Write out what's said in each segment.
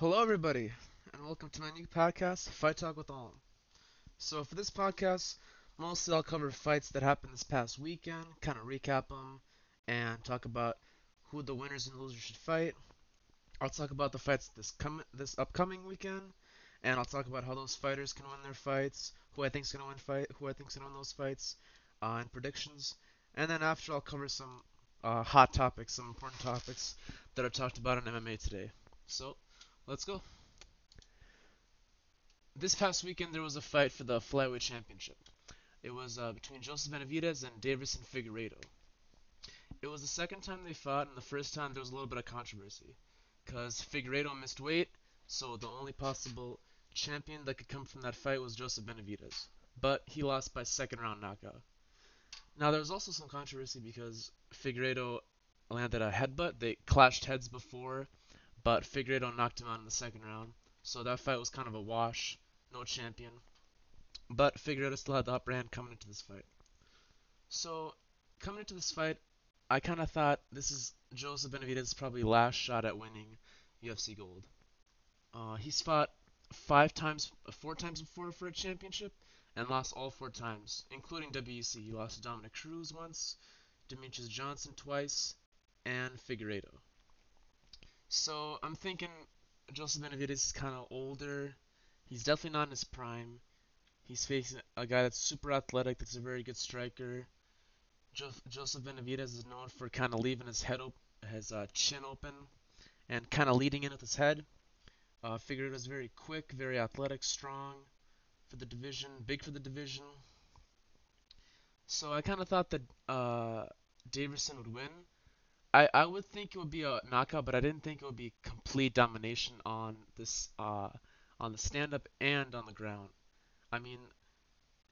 Hello, everybody, and welcome to my new podcast, Fight Talk with Alm. So, for this podcast, mostly I'll cover fights that happened this past weekend, kind of recap them, and talk about who the winners and losers should fight. I'll talk about the fights this com- this upcoming weekend, and I'll talk about how those fighters can win their fights, who I think's gonna win fight, who I think's gonna win those fights, uh, and predictions. And then after, I'll cover some uh, hot topics, some important topics that are talked about in MMA today. So, let's go. This past weekend, there was a fight for the flyweight championship. It was uh, between Joseph Benavidez and Deiveson Figueiredo. It was the second time they fought, and the first time there was a little bit of controversy, because Figueiredo missed weight, so the only possible champion that could come from that fight was Joseph Benavidez. But he lost by second round knockout. Now there was also some controversy because Figueiredo landed a headbutt. They clashed heads before, but Figueiredo knocked him out in the second round. So that fight was kind of a wash. No champion. But Figueiredo still had the upper hand coming into this fight. So coming into this fight, I kind of thought this is Joseph Benavidez's probably last shot at winning UFC gold. Uh, he's fought five times, four times before for a championship, and lost all four times, including WEC. He lost to Dominick Cruz once, Demetrious Johnson twice, and Figueiredo. So I'm thinking Joseph Benavidez is kind of older. He's definitely not in his prime. He's facing a guy that's super athletic, that's a very good striker. Jo- Joseph Benavidez is known for kind of leaving his head op- his uh, chin open, and kind of leading in with his head. Uh, Figueiredo is very quick, very athletic, strong for the division, big for the division. So I kind of thought that uh, Deiveson would win. I, I would think it would be a knockout, but I didn't think it would be complete domination on this uh, on the stand up and on the ground. I mean,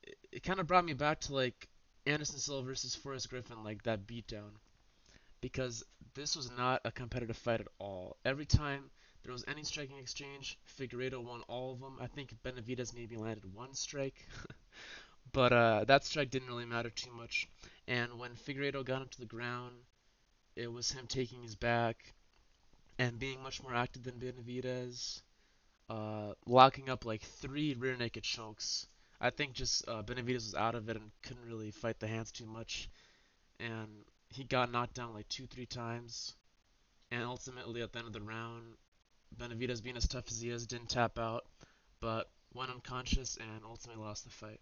it, it kind of brought me back to like Anderson Silva versus Forrest Griffin, like that beatdown, because this was not a competitive fight at all. Every time there was any striking exchange, Figueiredo won all of them. I think Benavidez maybe landed one strike, but uh, that strike didn't really matter too much. And when Figueiredo got him to the ground, it was him taking his back and being much more active than Benavidez, uh, locking up like three rear naked chokes. I think just uh, Benavidez was out of it and couldn't really fight the hands too much, and he got knocked down like two, three times. And ultimately, at the end of the round, Benavidez, being as tough as he is, didn't tap out, but went unconscious and ultimately lost the fight.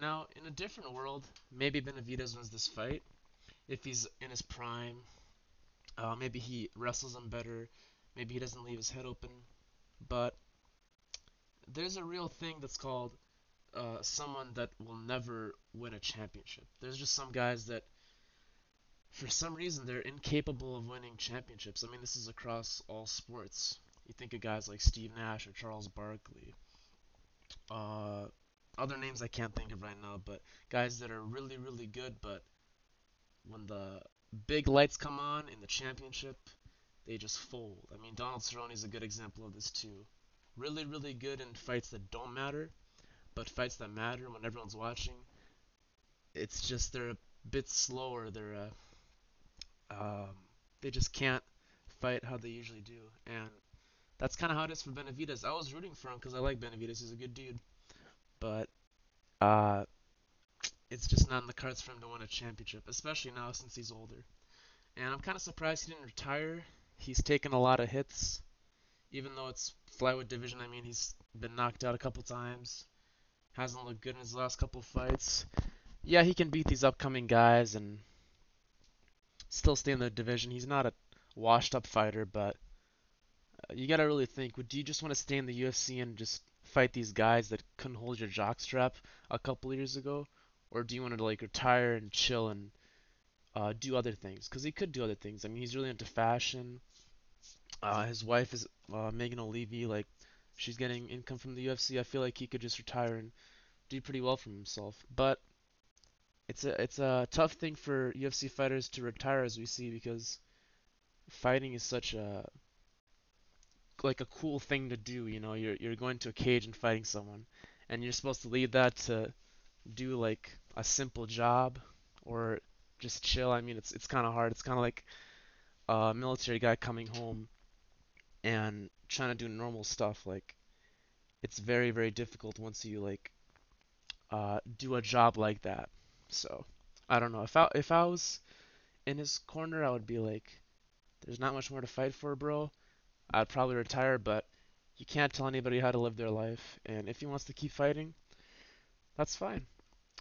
Now, in a different world, maybe Benavidez wins this fight if he's in his prime. Uh, maybe he wrestles him better. Maybe he doesn't leave his head open. But there's a real thing that's called uh, someone that will never win a championship. There's just some guys that, for some reason, they're incapable of winning championships. I mean, this is across all sports. You think of guys like Steve Nash or Charles Barkley. Uh, other names I can't think of right now, but guys that are really, really good, but when the big lights come on in the championship, they just fold. I mean, Donald Cerrone is a good example of this too. Really, really good in fights that don't matter, but fights that matter when everyone's watching, it's just they're a bit slower. They're uh, um, they just can't fight how they usually do, and that's kind of how it is for Benavidez. I was rooting for him because I like Benavidez; He's a good dude, but uh, it's just not in the cards for him to win a championship, especially now since he's older. And I'm kind of surprised he didn't retire. He's taken a lot of hits, even though it's flyweight division. I mean, he's been knocked out a couple times. Hasn't looked good in his last couple fights. Yeah, he can beat these upcoming guys and still stay in the division. He's not a washed-up fighter, but uh, you gotta really think. Would you just want to stay in the UFC and just fight these guys that couldn't hold your jockstrap a couple years ago, or do you want to like retire and chill and uh, do other things? Because he could do other things. I mean, he's really into fashion. Uh, his wife is uh, Megan Olivi. Like, she's getting income from the UFC. I feel like he could just retire and do pretty well for himself. But it's a it's a tough thing for UFC fighters to retire, as we see, because fighting is such a like a cool thing to do. You know, you're you're going to a cage and fighting someone, and you're supposed to leave that to do like a simple job or just chill. I mean, it's it's kind of hard. It's kind of like a military guy coming home and trying to do normal stuff like it's very very difficult once you like uh, do a job like that. So I don't know if I if I was in his corner, I would be like, "There's not much more to fight for, bro." I'd probably retire, but you can't tell anybody how to live their life, and if he wants to keep fighting, that's fine.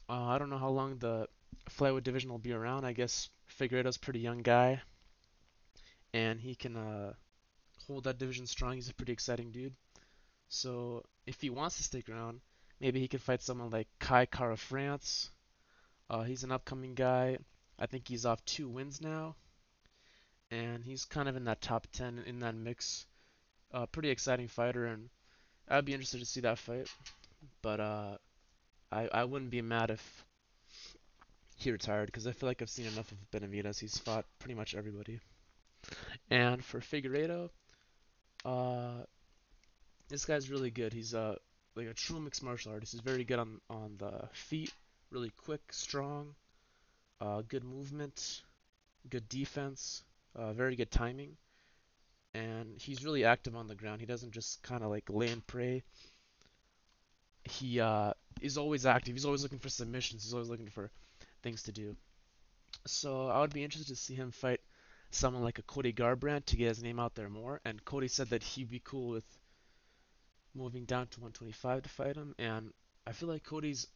Uh, I don't know how long the flyweight division will be around. I guess Figueiredo's a pretty young guy, and he can uh, hold that division strong. He's a pretty exciting dude. So if he wants to stick around, maybe he could fight someone like Kai Kara France. Uh, he's an upcoming guy. I think he's off two wins now, and he's kind of in that top 10 in that mix. Uh, pretty exciting fighter, and I'd be interested to see that fight. But uh, I I wouldn't be mad if he retired because I feel like I've seen enough of Benavidez. He's fought pretty much everybody. And for Figueiredo, uh, this guy's really good. He's uh like a true mixed martial artist. He's very good on on the feet, really quick, strong, uh, good movement, good defense, uh, very good timing, and he's really active on the ground. He doesn't just kind of like lay and pray. He uh, is always active. He's always looking for submissions. He's always looking for things to do. So I would be interested to see him fight someone like a Cody Garbrandt to get his name out there more. And Cody said that he'd be cool with moving down to 125 to fight him. And I feel like Cody's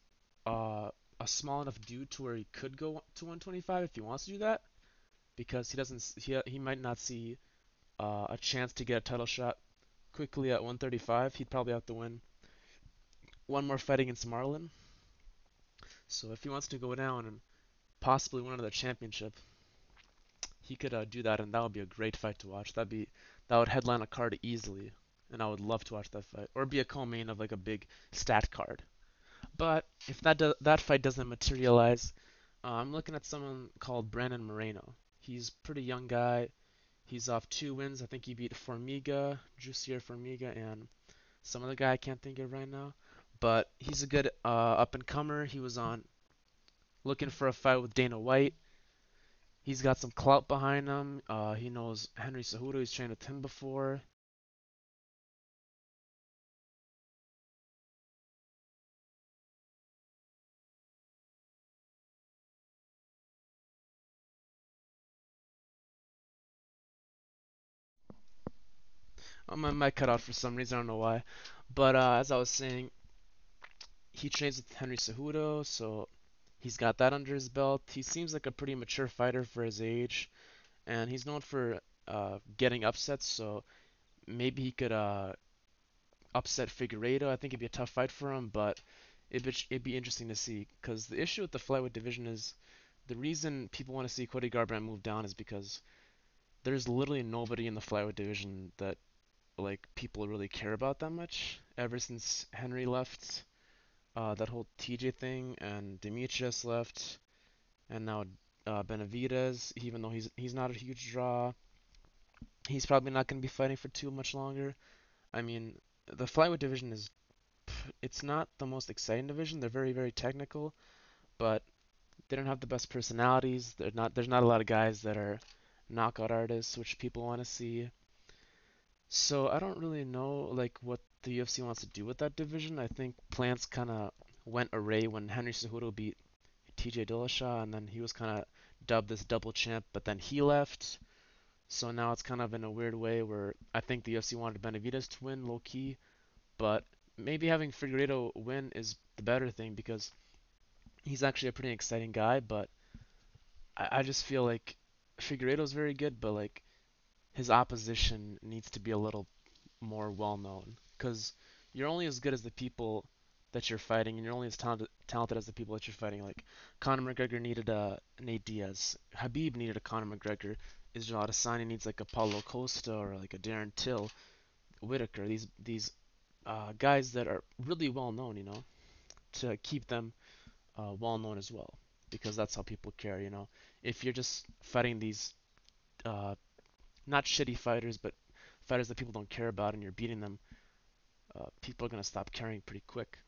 uh, a small enough dude to where he could go to 125 if he wants to do that, because he doesn't he he might not see uh, a chance to get a title shot quickly at 135. He'd probably have to win one more fight against Marlon. So if he wants to go down and possibly win another championship, he could uh, do that, and that would be a great fight to watch. That'd be that would headline a card easily, and I would love to watch that fight, or be a co-main of like a big stat card. But if that do, that fight doesn't materialize, uh, I'm looking at someone called Brandon Moreno. He's pretty young guy. He's off two wins. I think he beat Formiga, Jussier Formiga, and some other guy I can't think of right now. But he's a good uh, up and comer. He was on looking for a fight with Dana White. He's got some clout behind him. Uh, he knows Henry Cejudo. He's trained with him before. Um, I might cut out for some reason. I don't know why. But uh, as I was saying, he trains with Henry Cejudo, so he's got that under his belt. He seems like a pretty mature fighter for his age, and he's known for uh, getting upsets. So maybe he could uh, upset Figueiredo. I think it'd be a tough fight for him, but it'd be, it'd be interesting to see. Because the issue with the flyweight division is the reason people want to see Cody Garbrandt move down is because there's literally nobody in the flyweight division that like people really care about that much. Ever since Henry left, uh, that whole TJ thing, and Demetrious left, and now uh, Benavidez, even though he's he's not a huge draw, he's probably not going to be fighting for too much longer. I mean, the flyweight division is it's not the most exciting division. They're very very technical, but they don't have the best personalities. They're not there's not a lot of guys that are knockout artists, which people want to see. So I don't really know like what the UFC wants to do with that division. I think plans kind of went array when Henry Cejudo beat TJ Dillashaw, and then he was kind of dubbed this double champ, but then he left. So now it's kind of in a weird way where I think the UFC wanted Benavidez to win low key, but maybe having Figueiredo win is the better thing because he's actually a pretty exciting guy, but I, I just feel like Figueiredo's very good, but like his opposition needs to be a little more well known because you're only as good as the people that you're fighting, and you're only as talented, talented as the people that you're fighting. Like Conor McGregor needed a Nate Diaz, Khabib needed a Conor McGregor, Israel Adesanya needs like a Paulo Costa or like a Darren Till, Whittaker. These these uh, guys that are really well known, you know, to keep them uh, well known as well, because that's how people care, you know. If you're just fighting these uh, not shitty fighters, but fighters that people don't care about, and you're beating them, uh, people are gonna stop caring pretty quick.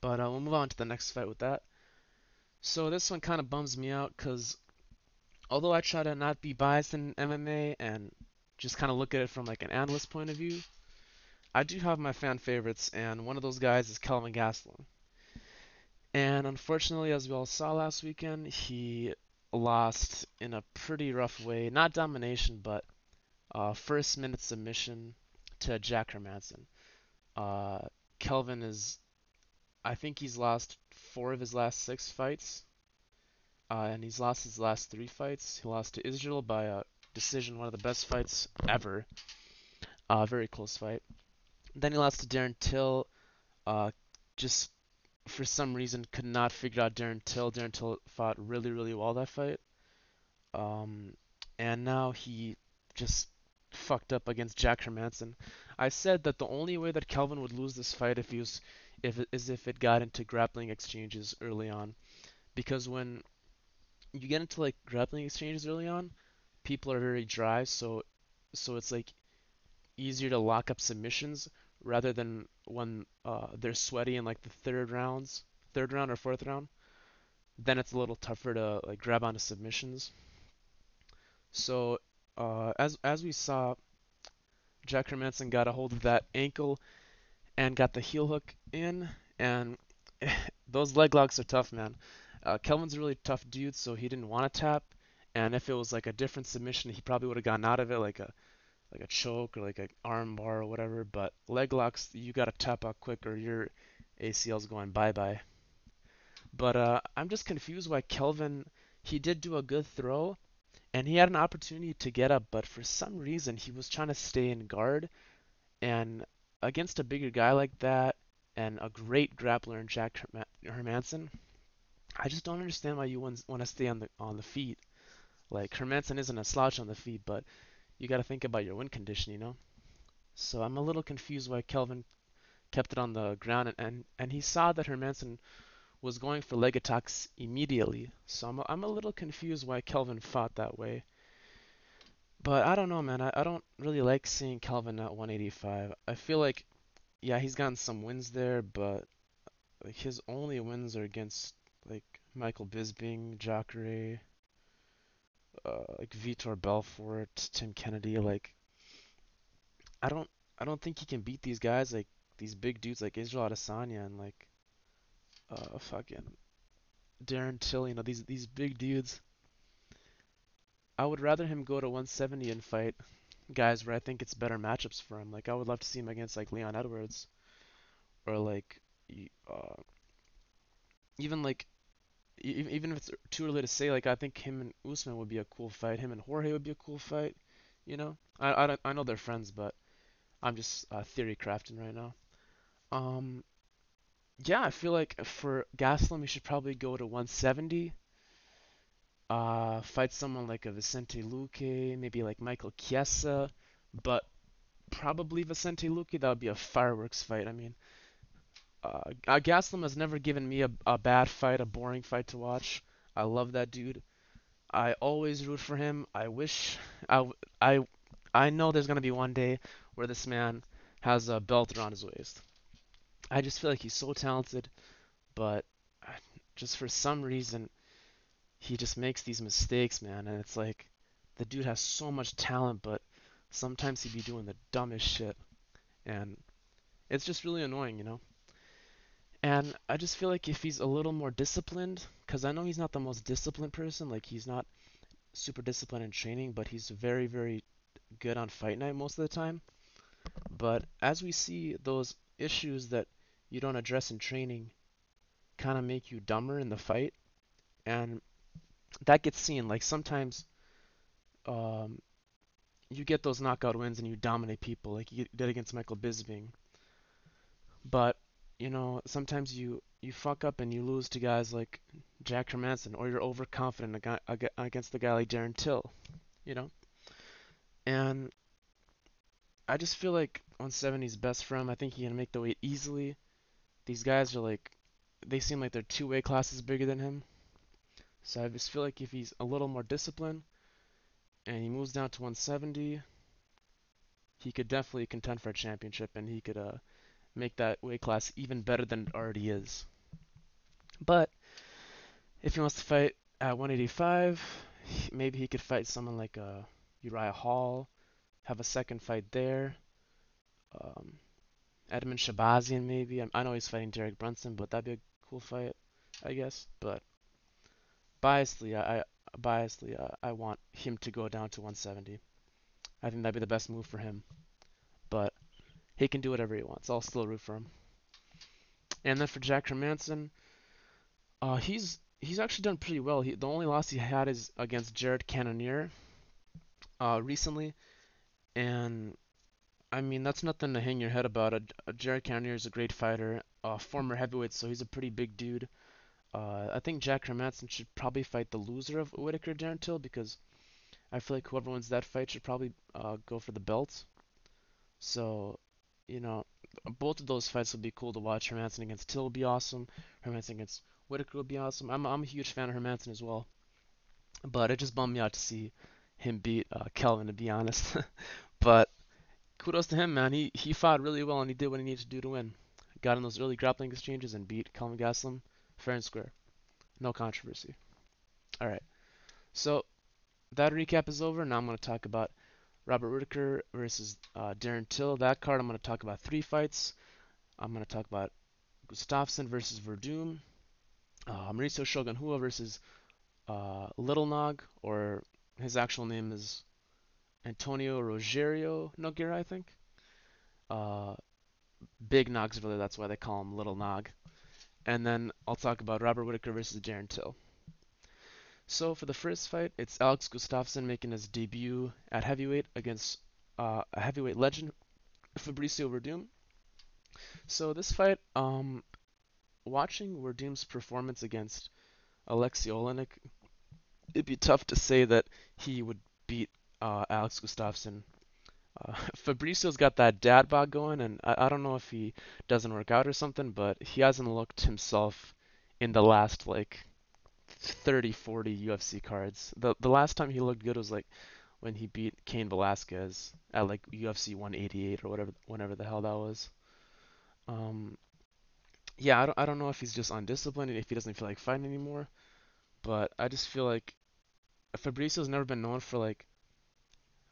But uh, we'll move on to the next fight with that. So this one kind of bums me out because although I try to not be biased in MMA and just kind of look at it from like an analyst point of view, I do have my fan favorites, and one of those guys is Kelvin Gastelum. And unfortunately, as we all saw last weekend, he lost in a pretty rough way. Not domination, but uh, first minute submission to Jack Hermansson. Uh, Kelvin is, I think he's lost four of his last six fights, uh, and he's lost his last three fights. He lost to Israel by a decision, one of the best fights ever. Uh, very close fight. Then he lost to Darren Till. Uh, just for some reason could not figure out Darren Till. Darren Till fought really, really well that fight. Um, and now he just fucked up against Jack Hermansson. I said that the only way that Kelvin would lose this fight if he was if is if it got into grappling exchanges early on, because when you get into like grappling exchanges early on, people are very dry, so so it's like easier to lock up submissions rather than when uh, they're sweaty in like the third rounds, third round or fourth round. Then it's a little tougher to like grab onto submissions. So uh, as as we saw, Jack Hermansson got a hold of that ankle and got the heel hook in, and those leg locks are tough, man. Uh, Kelvin's a really tough dude, so he didn't want to tap. And if it was like a different submission, he probably would have gotten out of it, like a like a choke or like an arm bar or whatever. But leg locks, you gotta tap out quick or your ACL's going bye bye. But uh, I'm just confused why Kelvin he did do a good throw, and he had an opportunity to get up, but for some reason he was trying to stay in guard, and against a bigger guy like that and a great grappler in Jack Hermansson, I just don't understand why you want to stay on the on the feet. Like Hermansson isn't a slouch on the feet, but you got to think about your wind condition, you know. So I'm a little confused why Kelvin kept it on the ground, and and, and he saw that Hermansson was going for leg attacks immediately. So I'm a, I'm a little confused why Kelvin fought that way. But I don't know, man. I, I don't really like seeing Kelvin at 185. I feel like, yeah, he's gotten some wins there, but like his only wins are against like Michael Bisping, Jacare, uh, like Vitor Belfort, Tim Kennedy. Like, I don't, I don't think he can beat these guys like these big dudes like Israel Adesanya and like, uh, fucking Darren Till. You know, these these big dudes. I would rather him go to 170 and fight guys where I think it's better matchups for him. Like I would love to see him against like Leon Edwards or like uh, even like even if it's too early to say, like I think him and Usman would be a cool fight. Him and Jorge would be a cool fight. You know, I I, I know they're friends, but I'm just uh, theory crafting right now. Um, yeah, I feel like for Gastelum, he should probably go to 170. Uh, fight someone like a Vicente Luque, maybe like Michael Chiesa, but probably Vicente Luque. That would be a fireworks fight. I mean, uh, Gastelum has never given me a, a bad fight, a boring fight to watch. I love that dude. I always root for him. I wish I I I know there's gonna be one day where this man has a belt around his waist. I just feel like he's so talented, but just for some reason he just makes these mistakes, man. And it's like the dude has so much talent, but sometimes he'd be doing the dumbest shit, and it's just really annoying, you know. And I just feel like if he's a little more disciplined, because I know he's not the most disciplined person, like he's not super disciplined in training, but he's very, very good on fight night most of the time. But as we see, those issues that you don't address in training kind of make you dumber in the fight, and that gets seen. Like sometimes um, you get those knockout wins and you dominate people, like you did against Michael Bisping. But you know, sometimes you you fuck up and you lose to guys like Jack Hermansson, or you're overconfident against the guy like Darren Till, you know. And I just feel like 170 is best for him. I think he can make the weight easily. These guys are like, they seem like they're two weight classes bigger than him. So I just feel like if he's a little more disciplined and he moves down to 170, he could definitely contend for a championship and he could uh, make that weight class even better than it already is. But if he wants to fight at 185, maybe he could fight someone like uh, Uriah Hall, have a second fight there. Um, Edmen Shahbazyan maybe. I, know he's fighting Derek Brunson, but that'd be a cool fight, I guess. But biasedly, I, I biasedly uh, I want him to go down to 170. I think that'd be the best move for him. But he can do whatever he wants. I'll still root for him. And then for Jack Hermansson, uh, he's he's actually done pretty well. He, the only loss he had is against Jared Cannonier uh, recently, and I mean that's nothing to hang your head about. Uh, Jared Cannonier is a great fighter, uh, former heavyweight, so he's a pretty big dude. Uh, I think Jack Hermansson should probably fight the loser of Whittaker Darren Till because I feel like whoever wins that fight should probably uh, go for the belt. So, you know, both of those fights would be cool to watch. Hermansson against Till would be awesome. Hermansson against Whittaker would be awesome. I'm I'm a huge fan of Hermansson as well, but it just bummed me out to see him beat uh, Kelvin, to be honest. but kudos to him, man. He he fought really well and he did what he needed to do to win. Got in those early grappling exchanges and beat Kelvin Gastelum fair and square. No controversy. All right. So that recap is over. Now I'm going to talk about Robert Whittaker versus uh, Darren Till. That card, I'm going to talk about three fights. I'm going to talk about Gustafsson versus Werdum, uh, Mauricio Shogun Rua versus uh, Little Nog, or his actual name is Antonio Rogerio Nogueira, I think. Uh, Big really, that's why they call him Little Nog. And then I'll talk about Robert Whittaker versus Darren Till. So for the first fight, it's Alex Gustafsson making his debut at heavyweight against uh, a heavyweight legend, Fabricio Werdum. So this fight, um, watching Werdum's performance against Alexei Oleinik, it'd be tough to say that he would beat uh, Alex Gustafsson. Uh, Fabricio's got that dad bod going, and I, I don't know if he doesn't work out or something, but he hasn't looked himself in the last like 30, 40 UFC cards. The the last time he looked good was like when he beat Cain Velasquez at like UFC 188 or whatever, whenever the hell that was. Um, yeah, I don't, I don't know if he's just undisciplined and if he doesn't feel like fighting anymore, but I just feel like Fabricio's never been known for like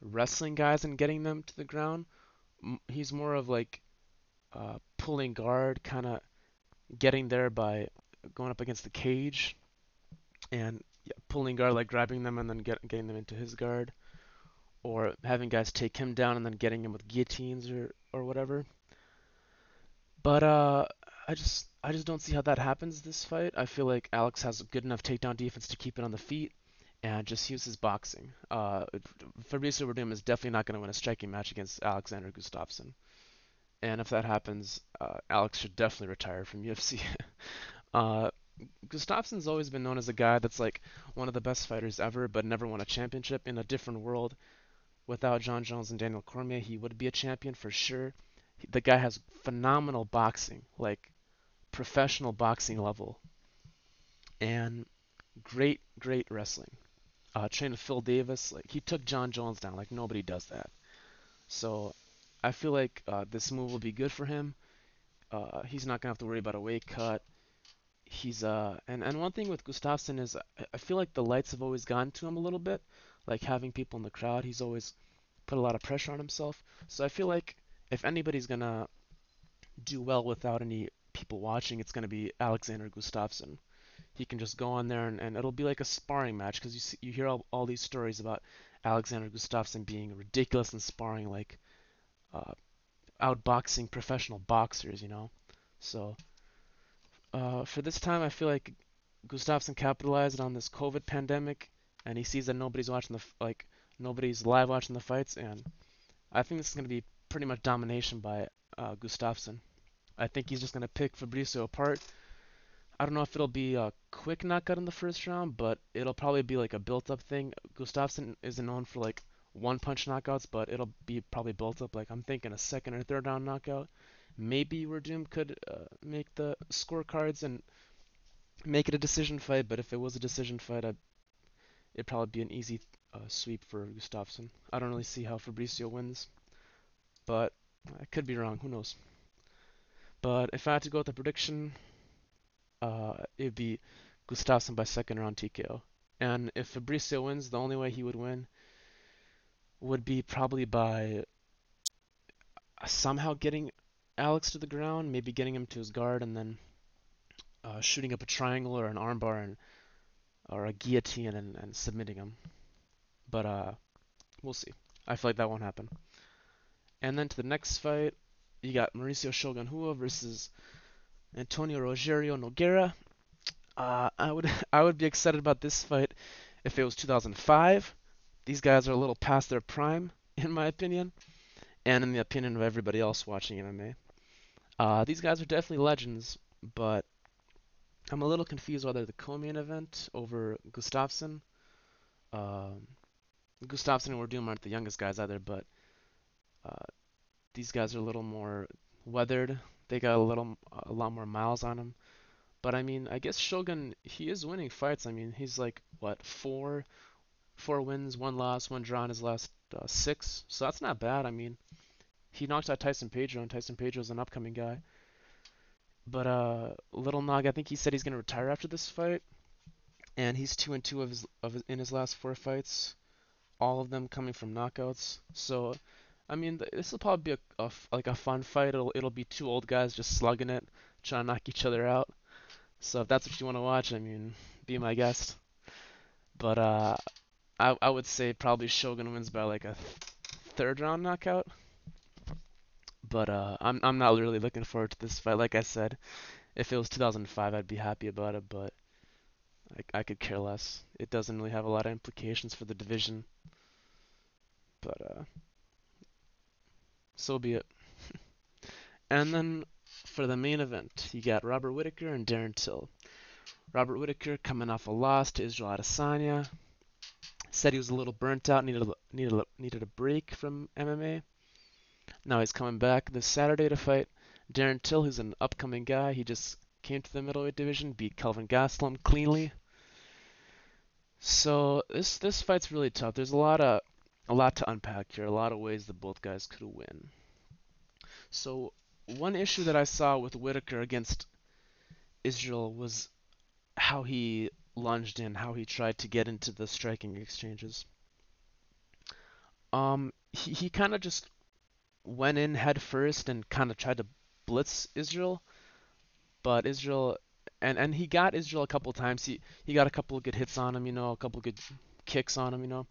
wrestling guys and getting them to the ground. He's more of like uh, pulling guard, kind of getting there by going up against the cage and yeah, pulling guard, like grabbing them and then get, getting them into his guard, or having guys take him down and then getting him with guillotines or or whatever. But uh, I just I just don't see how that happens this fight. I feel like Alex has good enough takedown defense to keep it on the feet and just uses boxing. Uh, Fabricio Werdum is definitely not going to win a striking match against Alexander Gustafsson. And if that happens, uh, Alex should definitely retire from UFC. uh, Gustafsson's always been known as a guy that's like one of the best fighters ever, but never won a championship. In a different world, without Jon Jones and Daniel Cormier, he would be a champion for sure. The guy has phenomenal boxing, like professional boxing level, and great, great wrestling. Uh, trained with Phil Davis, like he took Jon Jones down, like nobody does that. So I feel like uh, this move will be good for him. Uh, he's not gonna have to worry about a weight cut he's uh and and one thing with Gustafsson is I feel like the lights have always gone to him a little bit, like having people in the crowd. He's always put a lot of pressure on himself. So I feel like if anybody's gonna do well without any people watching, it's gonna be Alexander Gustafsson. He can just go on there and, and it'll be like a sparring match because you see, you hear all, all these stories about Alexander Gustafsson being ridiculous in sparring, like uh, outboxing professional boxers, you know. So uh, for this time, I feel like Gustafsson capitalized on this COVID pandemic, and he sees that nobody's watching the like nobody's live watching the fights, and I think this is going to be pretty much domination by uh, Gustafsson. I think he's just going to pick Fabricio apart. I don't know if it'll be a quick knockout in the first round, but it'll probably be like a built-up thing. Gustafsson isn't known for like one-punch knockouts, but it'll be probably built up. Like I'm thinking a second or third round knockout, maybe Werdum could uh, make the scorecards and make it a decision fight. But if it was a decision fight, I'd, it'd probably be an easy uh, sweep for Gustafsson. I don't really see how Fabricio wins, but I could be wrong. Who knows? But if I had to go with a prediction, uh, it'd be Gustafsson by second round TKO. And if Fabricio wins, the only way he would win would be probably by somehow getting Alex to the ground, maybe getting him to his guard, and then uh, shooting up a triangle or an armbar and or a guillotine and, and submitting him. But uh, we'll see. I feel like that won't happen. And then to the next fight, you got Mauricio Shogun Rua versus Antonio Rogerio Nogueira. Uh, I would I would be excited about this fight if it was 2005. These guys are a little past their prime, in my opinion, and in the opinion of everybody else watching MMA. Uh, these guys are definitely legends, but I'm a little confused whether the co-main event over Gustafsson. Um, Gustafsson and Werdum aren't the youngest guys either, but uh, these guys are a little more weathered. They got a little, a lot more miles on them. But I mean, I guess Shogun he is winning fights. I mean, he's like what four, four wins, one loss, one draw in his last uh, six. So that's not bad. I mean, he knocked out Tyson Pedro, and Tyson Pedro is an upcoming guy. But uh, Little Nog, I think he said he's gonna retire after this fight, and he's two and two of his of his, in his last four fights, all of them coming from knockouts. So, I mean, this will probably be a, a like a fun fight. It'll it'll be two old guys just slugging it, trying to knock each other out. So if that's what you want to watch, I mean, be my guest. But uh, I I would say probably Shogun wins by like a th third round knockout. But uh, I'm I'm not really looking forward to this fight. Like I said, if it was 2005, I'd be happy about it, but I I could care less. It doesn't really have a lot of implications for the division. But uh, so be it. and then for the main event, you got Robert Whittaker and Darren Till. Robert Whittaker coming off a loss to Israel Adesanya. Said he was a little burnt out, needed a, needed a, needed a break from MMA. Now he's coming back this Saturday to fight Darren Till, who's an upcoming guy. He just came to the middleweight division, beat Kelvin Gastelum cleanly. So this this fight's really tough. There's a lot of a lot to unpack here, a lot of ways that both guys could win. So one issue that I saw with Whittaker against Israel was how he lunged in, how he tried to get into the striking exchanges. Um, he, he kind of just went in head first and kind of tried to blitz Israel, but Israel and and he got Israel a couple times. He he got a couple of good hits on him, you know, a couple of good kicks on him, you know.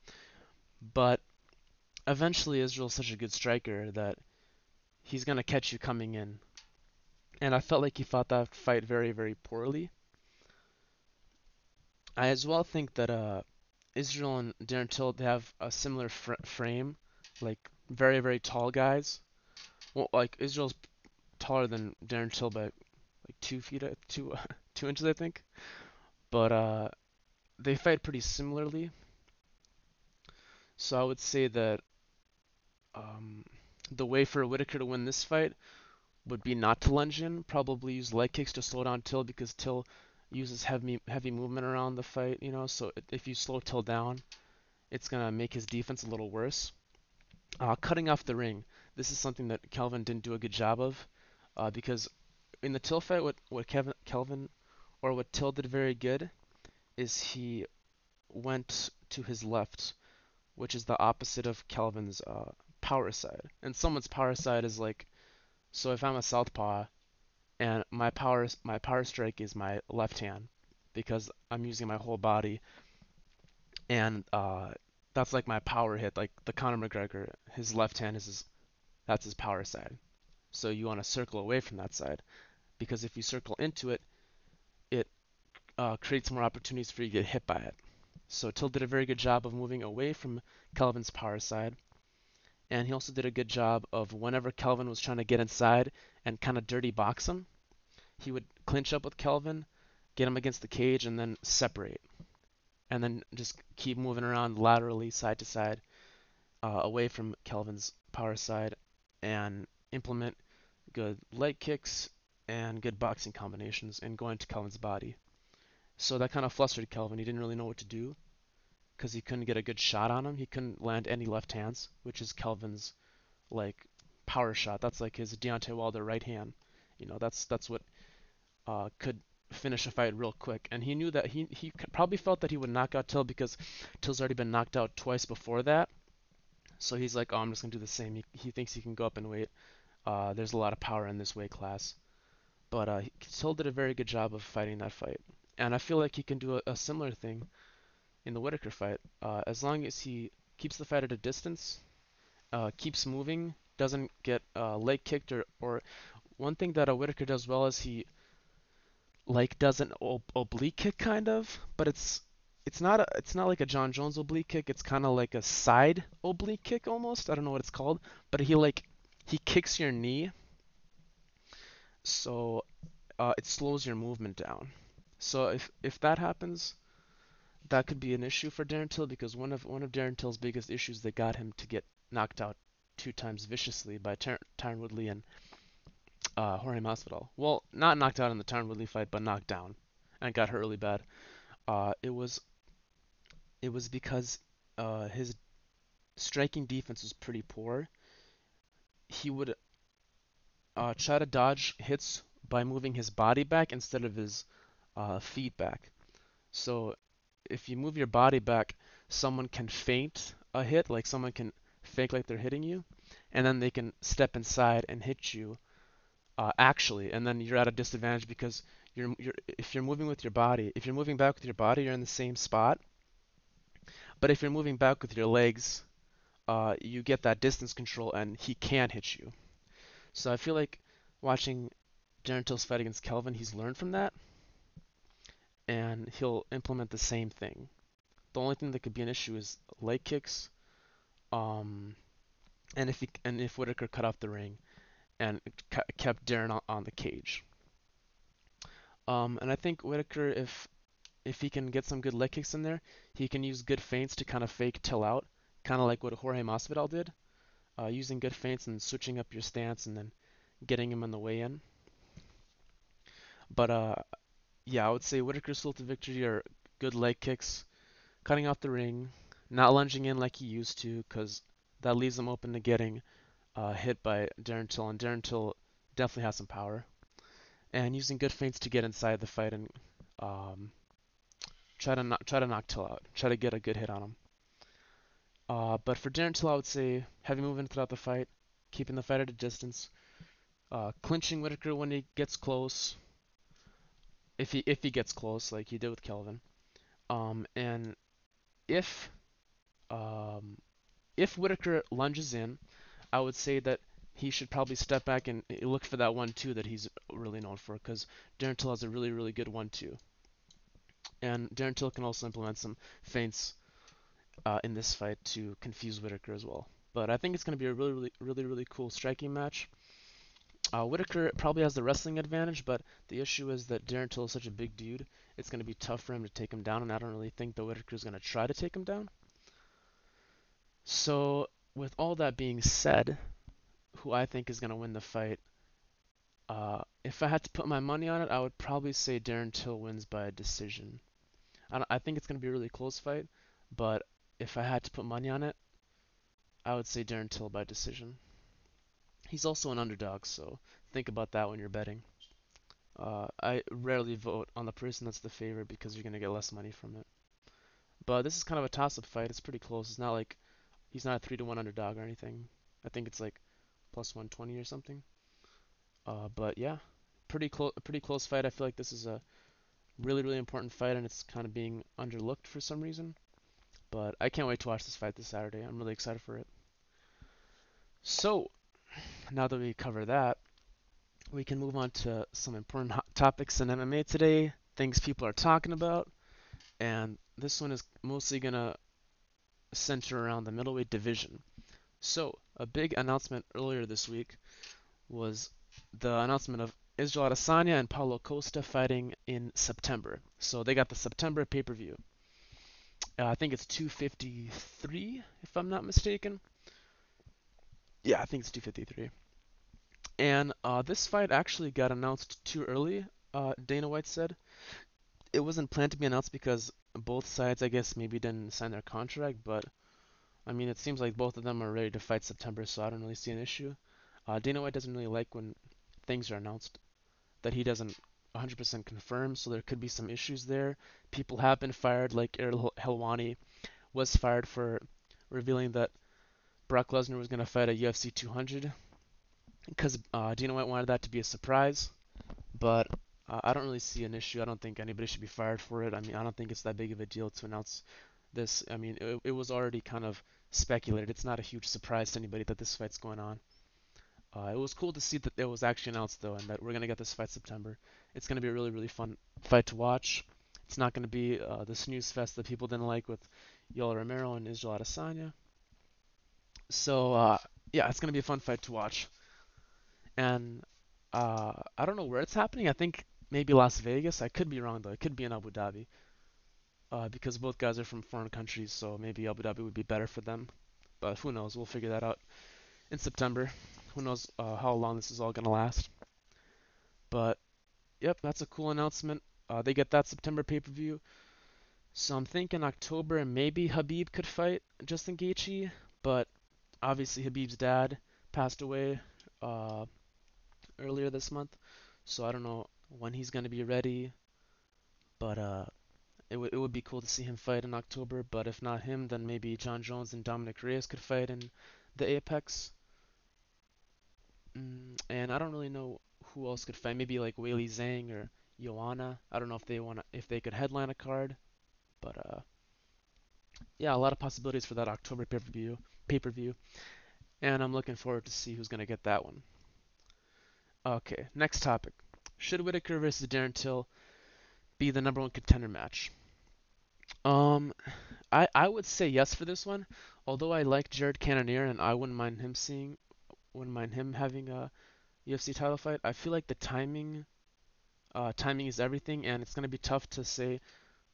But eventually Israel's such a good striker that he's going to catch you coming in. And I felt like he fought that fight very, very poorly. I as well think that uh, Israel and Darren Till they have a similar fr frame, like very, very tall guys. Well, like Israel's taller than Darren Till by like two feet, uh, two two inches, I think. But uh, they fight pretty similarly. So I would say that um, the way for Whittaker to win this fight would be not to lunge in, probably use leg kicks to slow down Till because Till uses heavy heavy movement around the fight, you know. So if you slow Till down, it's gonna make his defense a little worse. Uh, cutting off the ring. This is something that Kelvin didn't do a good job of, uh, because in the Till fight, what what Kevin Kelvin or what Till did very good is he went to his left, which is the opposite of Kelvin's uh, power side. And someone's power side is like, so if I'm a southpaw and my power my power strike is my left hand because I'm using my whole body, and uh, that's like my power hit. Like the Conor McGregor, his left hand is his, that's his power side. So you want to circle away from that side because if you circle into it, it uh, creates more opportunities for you to get hit by it. So Till did a very good job of moving away from Kelvin's power side and he also did a good job of whenever Kelvin was trying to get inside and kind of dirty box him, he would clinch up with Kelvin, get him against the cage, and then separate. And then just keep moving around laterally, side to side, uh, away from Kelvin's power side, and implement good leg kicks and good boxing combinations and going to Kelvin's body. So that kind of flustered Kelvin. He didn't really know what to do because he couldn't get a good shot on him. He couldn't land any left hands, which is Kelvin's like power shot. That's like his Deontay Wilder right hand. You know, that's that's what uh, could finish a fight real quick. And he knew that he he probably felt that he would knock out Till because Till's already been knocked out twice before that. So he's like, oh, I'm just gonna do the same. He, he thinks he can go up in weight. Uh, there's a lot of power in this weight class. But uh, Till did a very good job of fighting that fight. And I feel like he can do a, a similar thing in the Whittaker fight. Uh, as long as he keeps the fight at a distance, uh, keeps moving, doesn't get uh, leg kicked or, or one thing that a Whittaker does well is he like does an ob- oblique kick kind of, but it's it's not a, it's not like a Jon Jones oblique kick. It's kind of like a side oblique kick almost. I don't know what it's called, but he like he kicks your knee, so uh, it slows your movement down. So if if that happens, that could be an issue for Darren Till because one of one of Darren Till's biggest issues that got him to get knocked out two times viciously by Ty- Tyron Woodley and uh, Jorge Masvidal. Well, not knocked out in the Tyron Woodley fight, but knocked down and got hurt really bad. Uh, it was it was because uh, his striking defense was pretty poor. He would uh, try to dodge hits by moving his body back instead of his uh, feet back. So if you move your body back, someone can feint a hit, like someone can fake like they're hitting you, and then they can step inside and hit you uh, actually, and then you're at a disadvantage because you're, you're if you're moving with your body, if you're moving back with your body, you're in the same spot. But if you're moving back with your legs, uh, you get that distance control, and he can hit you. So I feel like watching Till's fight against Kelvin, he's learned from that, and he'll implement the same thing. The only thing that could be an issue is leg kicks, um, and if he, and if Whittaker cut off the ring, and kept Darren on, on the cage. Um, and I think Whittaker, if if he can get some good leg kicks in there, he can use good feints to kind of fake Till out, kind of like what Jorge Masvidal did, uh, using good feints and switching up your stance and then getting him on the way in. But uh, yeah, I would say Whittaker's still to victory are good leg kicks, cutting off the ring, not lunging in like he used to, because that leaves him open to getting uh, hit by Darren Till, and Darren Till definitely has some power. And using good feints to get inside the fight and um, try to knock, try to knock Till out, try to get a good hit on him. Uh, but for Darren Till, I would say heavy movement throughout the fight, keeping the fight at a distance, uh, clinching Whittaker when he gets close, if he if he gets close like he did with Kelvin, um, and if um, if Whittaker lunges in, I would say that he should probably step back and look for that one-two that he's really known for because Darren Till has a really, really good one-two. And Darren Till can also implement some feints uh, in this fight to confuse Whittaker as well. But I think it's going to be a really, really, really, really cool striking match. Uh, Whittaker probably has the wrestling advantage, but the issue is that Darren Till is such a big dude, it's going to be tough for him to take him down, and I don't really think that Whittaker is going to try to take him down. So with all that being said, who I think is going to win the fight, uh, if I had to put my money on it, I would probably say Darren Till wins by a decision. I, I think it's going to be a really close fight, but if I had to put money on it, I would say Darren Till by decision. He's also an underdog, so think about that when you're betting. Uh, I rarely vote on the person that's the favorite because you're going to get less money from it. But this is kind of a toss-up fight. It's pretty close. It's not like He's not a three to one underdog or anything. I think it's like plus 120 or something. Uh, but yeah, pretty close, pretty close fight. I feel like this is a really, really important fight, and it's kind of being underlooked for some reason. But I can't wait to watch this fight this Saturday. I'm really excited for it. So, now that we cover that, we can move on to some important topics in MMA today, things people are talking about, and this one is mostly gonna center around the middleweight division. So, a big announcement earlier this week was the announcement of Israel Adesanya and Paulo Costa fighting in September. So they got the September pay-per-view. Uh, I think it's 253, if I'm not mistaken. Yeah, I think it's 253. And uh, this fight actually got announced too early, uh, Dana White said. It wasn't planned to be announced because both sides, I guess, maybe didn't sign their contract, but I mean, it seems like both of them are ready to fight September, so I don't really see an issue. Uh, Dana White doesn't really like when things are announced that he doesn't 100% confirm, so there could be some issues there. People have been fired, like Ariel Helwani was fired for revealing that Brock Lesnar was going to fight at UFC 200 because uh, Dana White wanted that to be a surprise. But uh, I don't really see an issue. I don't think anybody should be fired for it. I mean, I don't think it's that big of a deal to announce this. I mean, it, it was already kind of speculated. It's not a huge surprise to anybody that this fight's going on. Uh, it was cool to see that it was actually announced though, and that we're gonna get this fight September. It's gonna be a really really fun fight to watch. It's not gonna be uh, the snooze fest that people didn't like with Yoel Romero and Israel Adesanya. So uh, yeah, it's gonna be a fun fight to watch. And uh, I don't know where it's happening. I think maybe Las Vegas. I could be wrong though. It could be in Abu Dhabi. Uh, because both guys are from foreign countries, so maybe Abu Dhabi would be better for them. But who knows? We'll figure that out in September. Who knows uh, how long this is all gonna last? But yep, that's a cool announcement. Uh, they get that September pay-per-view. So I'm thinking October and maybe Khabib could fight Justin Gaethje, but obviously Khabib's dad passed away uh, earlier this month, so I don't know when he's gonna be ready. But uh, it would it would be cool to see him fight in October. But if not him, then maybe Jon Jones and Dominick Reyes could fight in the Apex. Mm, and I don't really know who else could fight. Maybe like Weili Zhang or Joanna. I don't know if they want if they could headline a card, but uh, yeah, a lot of possibilities for that October pay-per-view. Pay-per-view, and I'm looking forward to see who's gonna get that one. Okay, next topic. Should Whittaker versus Darren Till be the number one contender match? Um, I I would say yes for this one. Although I like Jared Cannonier and I wouldn't mind him seeing, wouldn't mind him having a UFC title fight. I feel like the timing, uh, timing is everything, and it's gonna be tough to say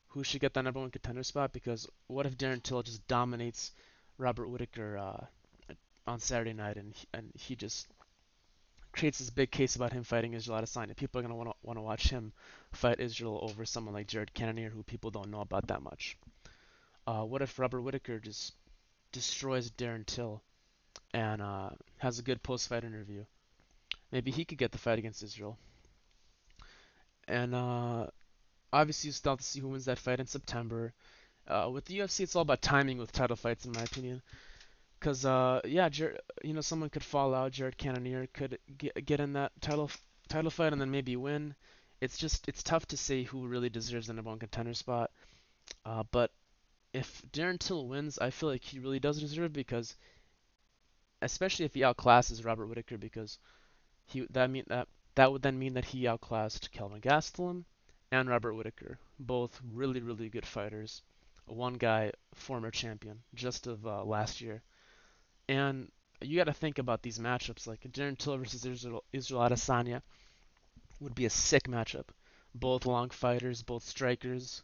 who should get that number one contender spot because what if Darren Till just dominates Robert Whittaker uh, on Saturday night and and he just creates this big case about him fighting Israel Adesanya. People are gonna want to want to watch him fight Israel over someone like Jared Cannonier, who people don't know about that much. Uh, what if Robert Whittaker just destroys Darren Till and uh, has a good post-fight interview? Maybe he could get the fight against Israel. And uh, obviously, you still have to see who wins that fight in September. Uh, with the UFC, it's all about timing with title fights, in my opinion. Cause uh yeah, Jer- you know someone could fall out. Jared Cannonier could get get in that title title fight and then maybe win. It's just it's tough to say who really deserves the number one contender spot. Uh, but if Darren Till wins, I feel like he really does deserve it because, especially if he outclasses Robert Whittaker, because he that mean that that would then mean that he outclassed Kelvin Gastelum and Robert Whittaker, both really really good fighters. One guy former champion just of uh, last year. And you got to think about these matchups. Like Darren Till versus Israel, Adesanya would be a sick matchup. Both long fighters, both strikers.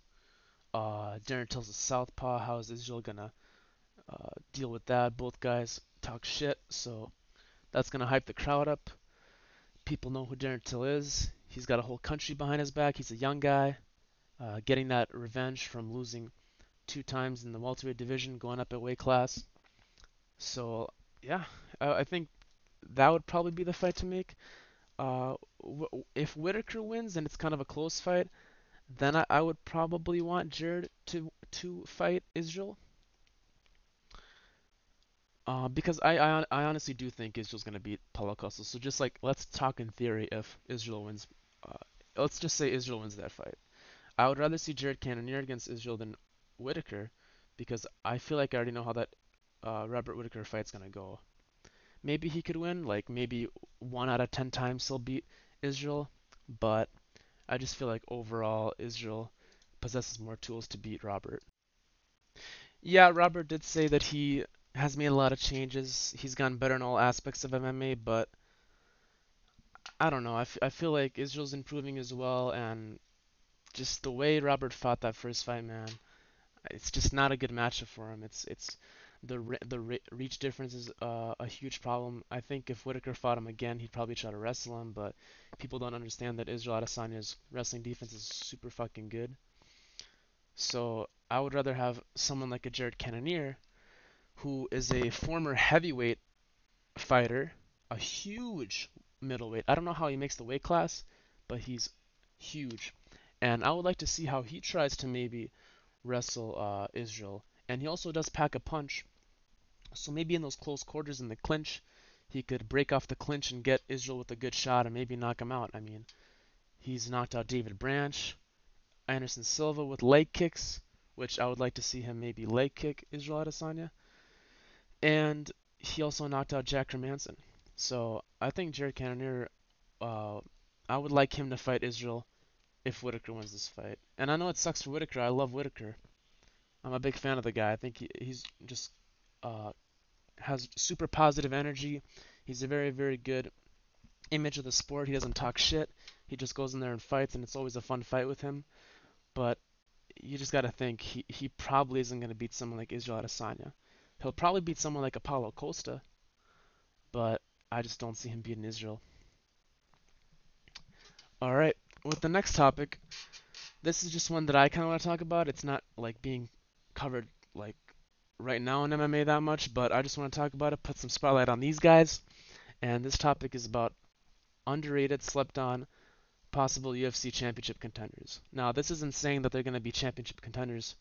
Uh, Darren Till's a southpaw. How is Israel gonna uh, deal with that? Both guys talk shit, so that's gonna hype the crowd up. People know who Darren Till is. He's got a whole country behind his back. He's a young guy, uh, getting that revenge from losing two times in the welterweight division, going up a weight class. So yeah, I, I think that would probably be the fight to make. Uh, w- if Whittaker wins and it's kind of a close fight, then I, I would probably want Jared to to fight Israel. Uh, because I, I I honestly do think Israel's gonna beat Paulo Costa. So just like let's talk in theory if Israel wins, uh, let's just say Israel wins that fight. I would rather see Jared Cannonier against Israel than Whittaker because I feel like I already know how that uh, Robert Whittaker fight's gonna go. Maybe he could win, like maybe one out of ten times he'll beat Israel, but I just feel like overall Israel possesses more tools to beat Robert. Yeah, Robert did say that he has made a lot of changes. He's gotten better in all aspects of MMA, but I don't know. I, f- I feel like Israel's improving as well, and just the way Robert fought that first fight, man, it's just not a good matchup for him. It's it's the re- the re- reach difference is uh, a huge problem. I think if Whittaker fought him again, he'd probably try to wrestle him, but people don't understand that Israel Adesanya's wrestling defense is super fucking good. So I would rather have someone like a Jared Cannonier, who is a former heavyweight fighter, a huge middleweight. I don't know how he makes the weight class, but he's huge. And I would like to see how he tries to maybe wrestle uh, Israel. And he also does pack a punch. So maybe in those close quarters in the clinch, he could break off the clinch and get Israel with a good shot and maybe knock him out. I mean, he's knocked out David Branch, Anderson Silva with leg kicks, which I would like to see him maybe leg kick Israel Adesanya. And he also knocked out Jack Hermansson. So I think Jared Cannonier, uh, I would like him to fight Israel if Whittaker wins this fight. And I know it sucks for Whittaker. I love Whittaker. I'm a big fan of the guy. I think he, he's just uh, has super positive energy. He's a very, very good image of the sport. He doesn't talk shit. He just goes in there and fights, and it's always a fun fight with him. But you just got to think he, he probably isn't going to beat someone like Israel Adesanya. He'll probably beat someone like a Paulo Costa, but I just don't see him beating Israel. All right, with the next topic, this is just one that I kind of want to talk about. It's not like being covered like right now in MMA that much, but I just want to talk about it, put some spotlight on these guys. And this topic is about underrated, slept on, possible UFC championship contenders. Now, this isn't saying that they're going to be championship contenders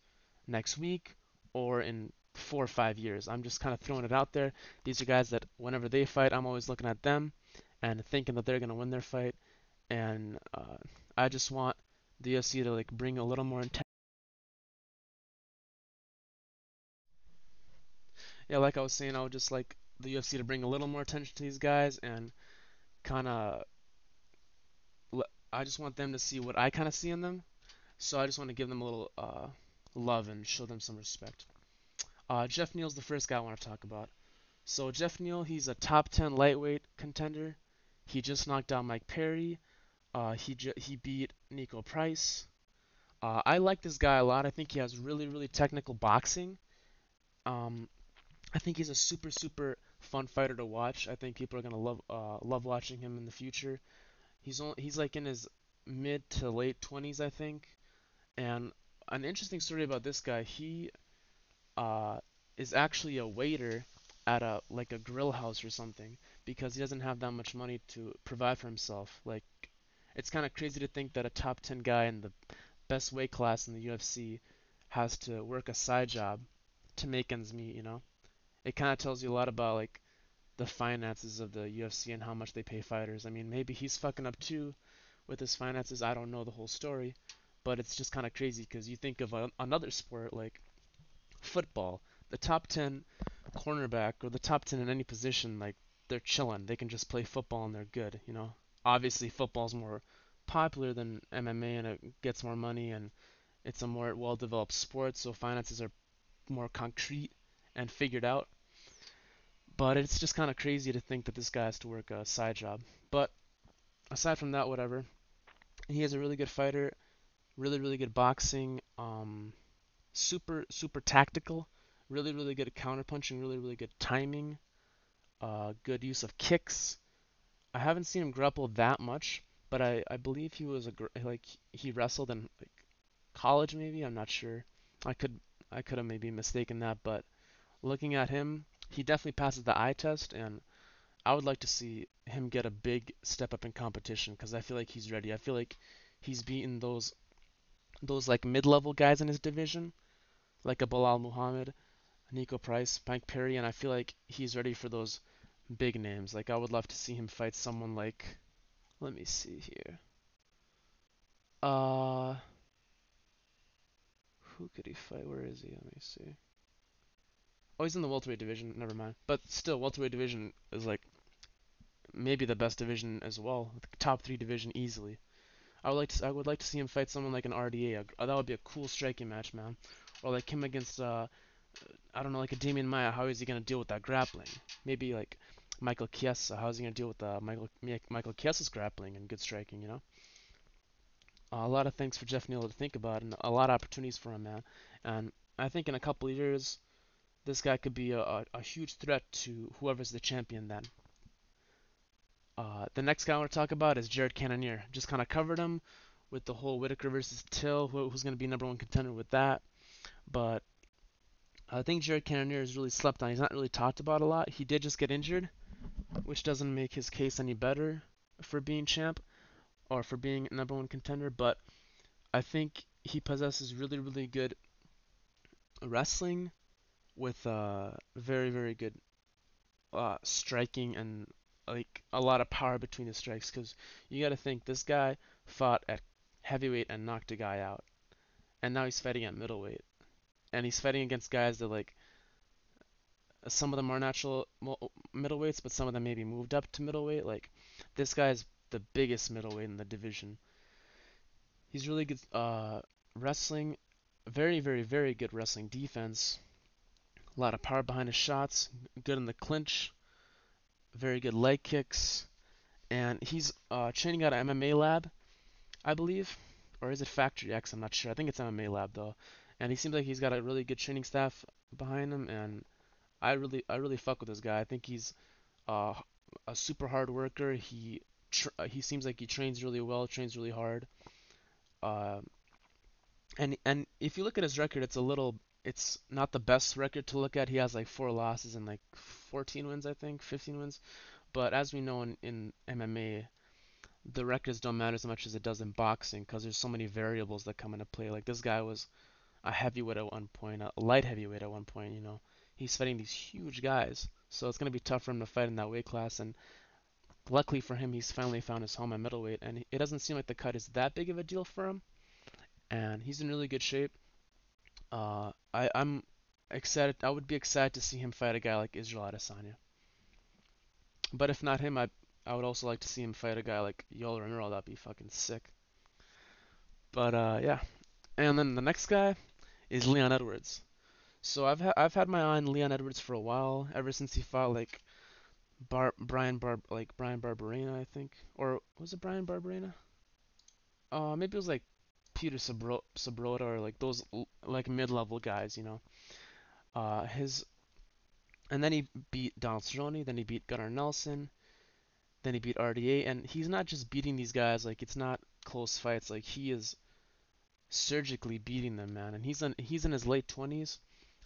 next week or in four or five years. I'm just kind of throwing it out there. These are guys that whenever they fight, I'm always looking at them and thinking that they're going to win their fight. And uh, I just want the UFC to like bring a little more intensity. Yeah, like I was saying, I would just like the UFC to bring a little more attention to these guys and kind of. I just want them to see what I kind of see in them. So I just want to give them a little uh, love and show them some respect. Uh, Geoff Neal's the first guy I want to talk about. So Geoff Neal, he's a top 10 lightweight contender. He just knocked out Mike Perry. Uh, he he beat Niko Price. Uh, I like this guy a lot. I think he has really really technical boxing. Um, I think he's a super super fun fighter to watch. I think people are gonna love uh, love watching him in the future. He's only, he's like in his mid to late 20s, I think. And an interesting story about this guy, he uh, is actually a waiter at a like a grill house or something because he doesn't have that much money to provide for himself. Like it's kind of crazy to think that a top 10 guy in the best weight class in the UFC has to work a side job to make ends meet, you know? It kind of tells you a lot about like the finances of the UFC and how much they pay fighters. I mean, maybe he's fucking up too with his finances. I don't know the whole story, but it's just kind of crazy because you think of a, another sport like football, the top 10 cornerback or the top 10 in any position, like they're chilling. They can just play football and they're good, you know. Obviously, football's more popular than MMA and it gets more money and it's a more well-developed sport, so finances are more concrete and figured out. But it's just kind of crazy to think that this guy has to work a side job. But aside from that, whatever. He is a really good fighter, really really good boxing. Um, super super tactical, really really good counterpunching, really really good timing, uh, good use of kicks. I haven't seen him grapple that much, but I, I believe he was a like he wrestled in like college maybe. I'm not sure. I could I could have maybe mistaken that, but looking at him, he definitely passes the eye test, and I would like to see him get a big step up in competition because I feel like he's ready. I feel like he's beaten those those like mid-level guys in his division, like a Belal Muhammad, Niko Price, Mike Perry, and I feel like he's ready for those big names. Like I would love to see him fight someone like, let me see here. Uh, who could he fight? Where is he? Let me see. Oh, he's in the welterweight division. Never mind. But still, welterweight division is like maybe the best division as well. Top three division easily. I would like to I would like to see him fight someone like an RDA. Uh, that would be a cool striking match, man. Or like him against uh, I don't know, like a Demian Maia. How is he gonna deal with that grappling? Maybe like Michael Chiesa. How is he gonna deal with uh, Michael Michael Chiesa's grappling and good striking? You know. A lot of things for Geoff Neal to think about, and a lot of opportunities for him, man. And I think in a couple years, this guy could be a, a, a huge threat to whoever's the champion then. Uh, the next guy I want to talk about is Jared Cannonier. Just kind of covered him with the whole Whittaker versus Till, who, who's going to be number one contender with that. But I think Jared Cannonier is really slept on. He's not really talked about a lot. He did just get injured, which doesn't make his case any better for being champ or for being number one contender. But I think he possesses really, really good wrestling, with uh, very very good uh, striking and like a lot of power between the strikes. Because you got to think this guy fought at heavyweight and knocked a guy out, and now he's fighting at middleweight, and he's fighting against guys that like some of them are natural middleweights, but some of them maybe moved up to middleweight. Like this guy's the biggest middleweight in the division. He's really good uh, wrestling, very, very, very good wrestling defense. A lot of power behind his shots, good in the clinch, very good leg kicks, and he's uh, training out of MMA Lab, I believe, or is it Factory X? I'm not sure. I think it's MMA Lab though, and he seems like he's got a really good training staff behind him, and I really, I really fuck with this guy. I think he's uh, a super hard worker. He he seems like he trains really well, trains really hard. Uh, and and if you look at his record, it's a little, it's not the best record to look at. He has like four losses and like 14 wins, I think, 15 wins. But as we know in, in MMA, the records don't matter as much as it does in boxing because there's so many variables that come into play. Like this guy was a heavyweight at one point, a light heavyweight at one point. You know, he's fighting these huge guys, so it's gonna be tough for him to fight in that weight class. And luckily for him, he's finally found his home at middleweight, and it doesn't seem like the cut is that big of a deal for him. And he's in really good shape. Uh, I, I'm excited. I would be excited to see him fight a guy like Israel Adesanya. But if not him, I I would also like to see him fight a guy like Yoel Romero. That'd be fucking sick. But uh, yeah. And then the next guy is Leon Edwards. So I've ha- I've had my eye on Leon Edwards for a while, ever since he fought like Bar Bryan Bar like Bryan Barberena, I think, or was it Brian Barberina? Uh, maybe it was like Peter Sabro- Sobrota or like those like mid-level guys, you know. Uh, his and then he beat Donald Cerrone, then he beat Gunnar Nelson, then he beat RDA, and he's not just beating these guys like it's not close fights, like he is surgically beating them, man. And he's in he's in his late 20s.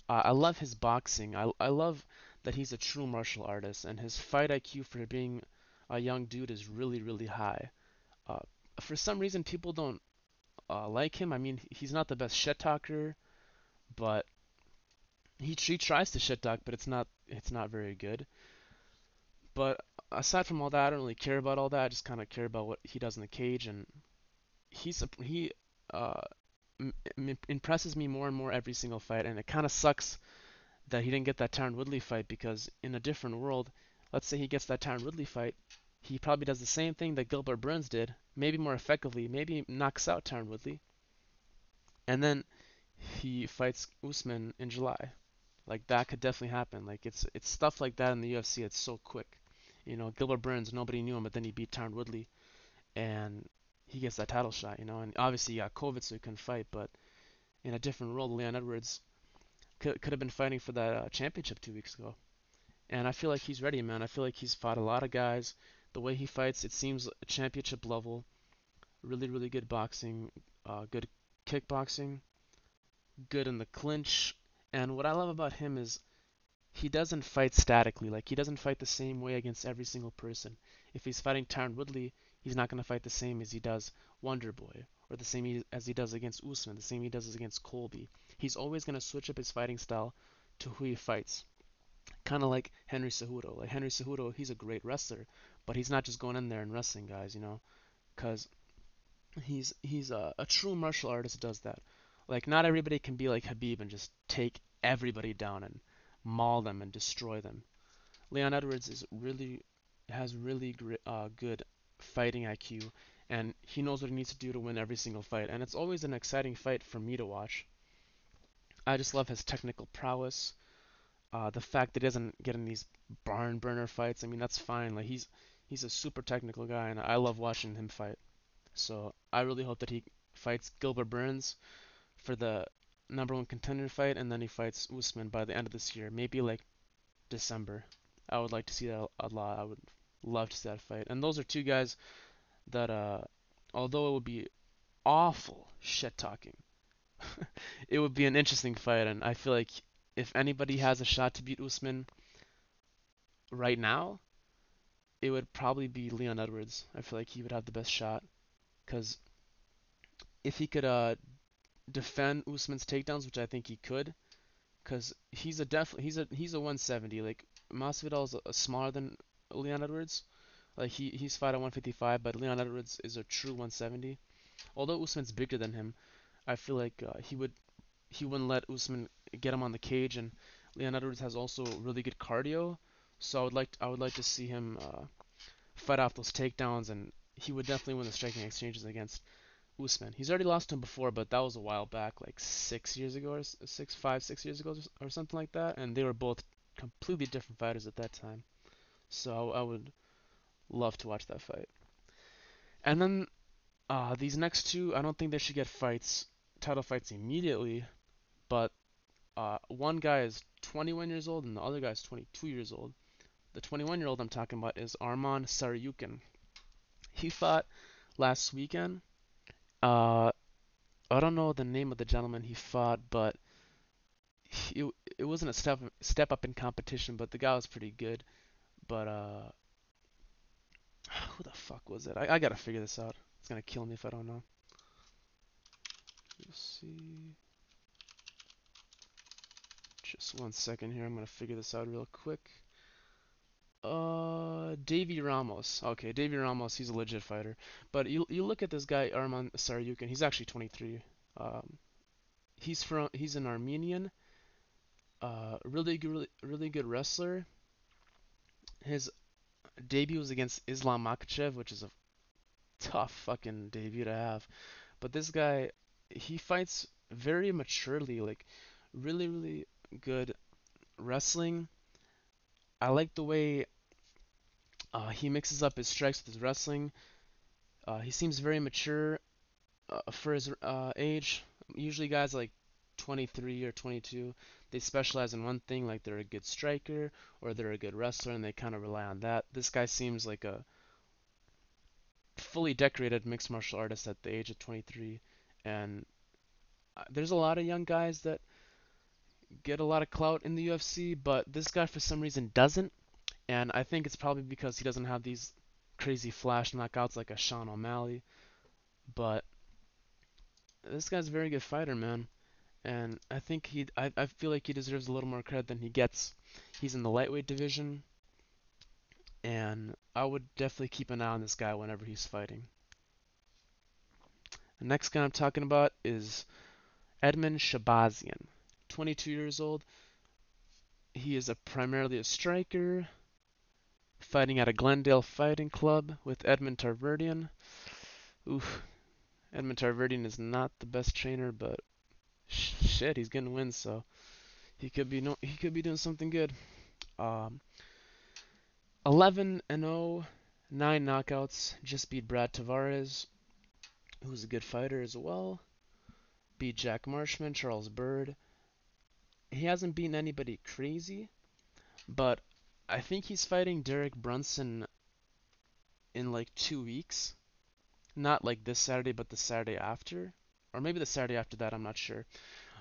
Uh, I love his boxing. I I love that he's a true martial artist, and his fight IQ for being a young dude is really really high. Uh, for some reason, people don't uh, like him. I mean, he's not the best shit talker, but he he tries to shit talk, but it's not it's not very good. But aside from all that, I don't really care about all that. I just kind of care about what he does in the cage, and he's a, he uh, impresses me more and more every single fight. And it kind of sucks that he didn't get that Tyron Woodley fight because in a different world, let's say he gets that Tyron Woodley fight, he probably does the same thing that Gilbert Burns did, maybe more effectively, maybe knocks out Tyron Woodley, and then he fights Usman in July. Like that could definitely happen. Like it's it's stuff like that in the UFC. It's so quick. You know, Gilbert Burns, nobody knew him, but then he beat Tyron Woodley, and he gets that title shot. You know, and obviously he got COVID, so he couldn't fight. But in a different world, Leon Edwards could could have been fighting for that uh, championship two weeks ago. And I feel like he's ready, man. I feel like he's fought a lot of guys the way he fights, it seems championship level. Really, really good boxing, uh, good kickboxing, good in the clinch. And what I love about him is he doesn't fight statically. Like he doesn't fight the same way against every single person. If he's fighting Tyron Woodley, he's not going to fight the same as he does Wonder Boy, or the same as he does against Usman, the same he does against Colby. He's always going to switch up his fighting style to who he fights. Kind of like Henry Cejudo. Like Henry Cejudo, he's a great wrestler, but he's not just going in there and wrestling guys, you know, because he's he's a, a true martial artist does that. Like not everybody can be like Khabib and just take everybody down and maul them and destroy them. Leon Edwards is really has really uh, good fighting IQ, and he knows what he needs to do to win every single fight. And it's always an exciting fight for me to watch. I just love his technical prowess. Uh, the fact that he doesn't get in these barn burner fights, I mean, that's fine. Like he's he's a super technical guy, and I love watching him fight. So I really hope that he fights Gilbert Burns for the number one contender fight, and then he fights Usman by the end of this year, maybe like December. I would like to see that a lot. I would love to see that fight. And those are two guys that, uh, although it would be awful shit talking, it would be an interesting fight. And I feel like if anybody has a shot to beat Usman right now, it would probably be Leon Edwards. I feel like he would have the best shot because if he could uh, defend Usman's takedowns, which I think he could, because he's a def he's a he's a 170. Like Masvidal is a, smaller than Leon Edwards. Like he he's fight at 155, but Leon Edwards is a true 170. Although Usman's bigger than him, I feel like uh, he would he wouldn't let Usman get him on the cage, and Leon Edwards has also really good cardio. So I would like I would like to see him uh, fight off those takedowns, and he would definitely win the striking exchanges against Usman. He's already lost to him before, but that was a while back, like six years ago, or six, five, six years ago, or something like that. And they were both completely different fighters at that time. So I would love to watch that fight. And then uh, these next two, I don't think they should get fights, title fights immediately, but uh, one guy is 21 years old and the other guy is 22 years old. The 21 year old I'm talking about is Arman Tsarukyan. He fought last weekend uh, I don't know the name of the gentleman he fought, but he, it wasn't a step step up in competition, but the guy was pretty good. But uh, who the fuck was it? I, I gotta figure this out. It's gonna kill me if I don't know. Let's see. Just one second here. I'm gonna figure this out real quick. Uh, Davi Ramos. Okay, Davi Ramos, he's a legit fighter. But you you look at this guy Arman Tsarukyan. He's actually 23. Um, he's from he's an Armenian. Uh, really really, really good wrestler. His debut was against Islam Makhachev, which is a tough fucking debut to have. But this guy, he fights very maturely, like really, really good wrestling I like the way uh, he mixes up his strikes with his wrestling. Uh, he seems very mature uh, for his uh, age. Usually, guys like 23 or 22, they specialize in one thing, like they're a good striker or they're a good wrestler, and they kind of rely on that. This guy seems like a fully decorated mixed martial artist at the age of 23, and uh, there's a lot of young guys that get a lot of clout in the UFC, but this guy for some reason doesn't. And I think it's probably because he doesn't have these crazy flash knockouts like a Sean O'Malley. But this guy's a very good fighter, man. And I think he, I, I feel like he deserves a little more credit than he gets. He's in the lightweight division, and I would definitely keep an eye on this guy whenever he's fighting. The next guy I'm talking about is Edmen Shahbazyan, 22 years old. He is a primarily a striker, fighting at a Glendale Fighting Club with Edmond Tarverdyan. Oof, Edmond Tarverdyan is not the best trainer, but shit, he's getting wins, so he could be no, he could be doing something good. Um, 11 and 0, nine knockouts. Just beat Brad Tavares, who's a good fighter as well. Beat Jack Marshman, Charles Byrd. he hasn't beaten anybody crazy, but I think he's fighting Derek Brunson in like two weeks. Not like this Saturday, but the Saturday after. Or maybe the Saturday after that, I'm not sure.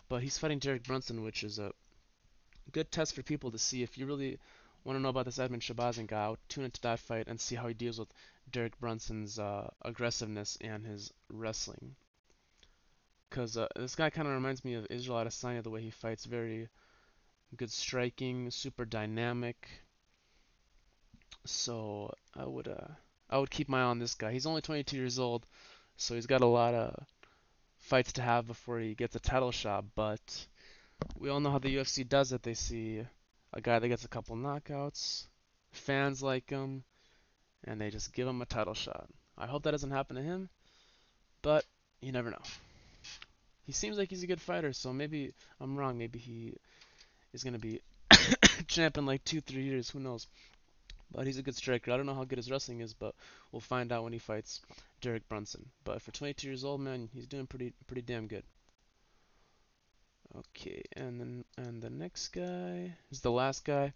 But he's fighting Derek Brunson, which is a good test for people to see if you really want to know about this Edmen Shahbazyan guy. I'll tune into that fight and see how he deals with Derek Brunson's uh, aggressiveness and his wrestling because uh, this guy kind of reminds me of Israel Adesanya the way he fights. Very good striking, super dynamic. So I would uh, I would keep my eye on this guy. He's only 22 years old, so he's got a lot of fights to have before he gets a title shot. But we all know how the UFC does it. They see a guy that gets a couple knockouts, fans like him, and they just give him a title shot. I hope that doesn't happen to him, but you never know. He seems like he's a good fighter, so maybe I'm wrong. Maybe he is going to be champ in like two, three years. Who knows? But he's a good striker. I don't know how good his wrestling is, but we'll find out when he fights Derek Brunson. But for 22 years old, man, he's doing pretty, pretty damn good. Okay, and then and the next guy is the last guy.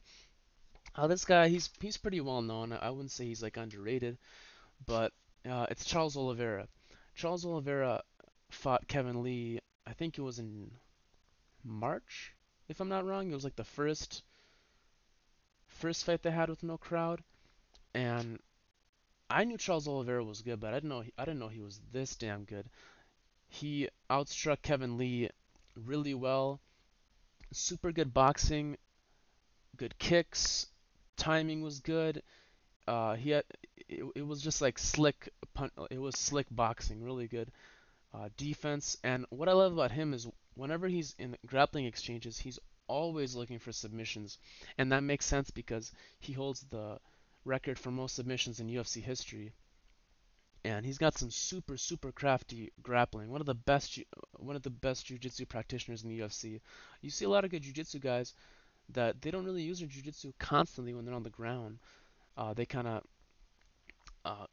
Uh, this guy, he's he's pretty well known. I wouldn't say he's like underrated, but uh, it's Charles Oliveira. Charles Oliveira fought Kevin Lee, I think it was in March, if I'm not wrong. It was like the first first fight they had with no crowd, and I knew Charles Oliveira was good, but I didn't know he, I didn't know he was this damn good. He outstruck Kevin Lee really well. super good boxing, good kicks, timing was good. Uh, he had it, it was just like slick it was slick boxing, really good uh, defense. And what I love about him is whenever he's in grappling exchanges, he's always looking for submissions, and that makes sense because he holds the record for most submissions in UFC history. And he's got some super super crafty grappling. One of the best one of the best jiu-jitsu practitioners in the UFC. You see a lot of good jiu-jitsu guys that they don't really use their jiu-jitsu constantly when they're on the ground. Uh, they kind of uh,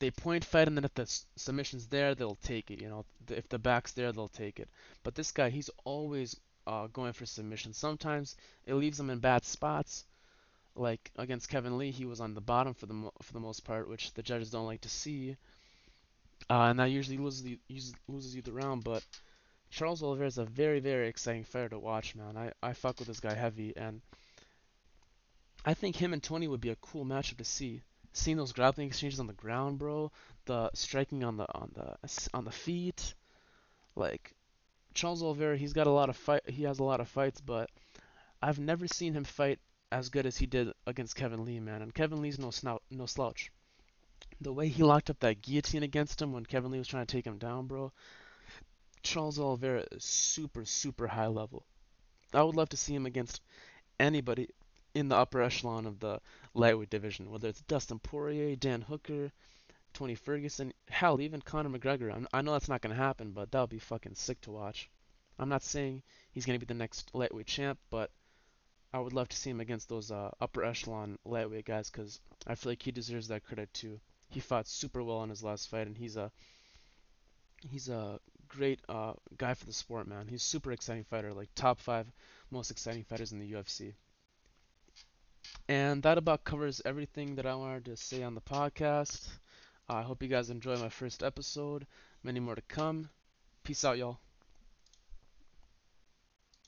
they point fight and then if the submission's there they'll take it you know if the back's there they'll take it but this guy he's always uh, going for submission. Sometimes it leaves him in bad spots. Like against Kevin Lee he was on the bottom for the for the most part which the judges don't like to see. Uh, and that usually loses the, loses you the round but Charles Oliveira is a very very exciting fighter to watch man. I, I fuck with this guy heavy and I think him and Tony would be a cool matchup to see. Seeing those grappling exchanges on the ground, bro. The striking on the on the on the feet, like Charles Oliveira, he's got a lot of fight. He has a lot of fights, but I've never seen him fight as good as he did against Kevin Lee, man. And Kevin Lee's no snout, no slouch. The way he locked up that guillotine against him when Kevin Lee was trying to take him down, bro. Charles Oliveira is super, super high level. I would love to see him against anybody in the upper echelon of the lightweight division, whether it's Dustin Poirier, Dan Hooker, Tony Ferguson, hell, even Conor McGregor. I'm, i know that's not going to happen, but that would be fucking sick to watch. I'm not saying he's going to be the next lightweight champ, but I would love to see him against those uh, upper echelon lightweight guys because I feel like he deserves that credit too. He fought super well in his last fight, and he's a he's a great uh, guy for the sport, man. He's super exciting fighter, like top five most exciting fighters in the UFC. And that about covers everything that I wanted to say on the podcast. I hope you guys enjoy my first episode. Many more to come. Peace out, y'all.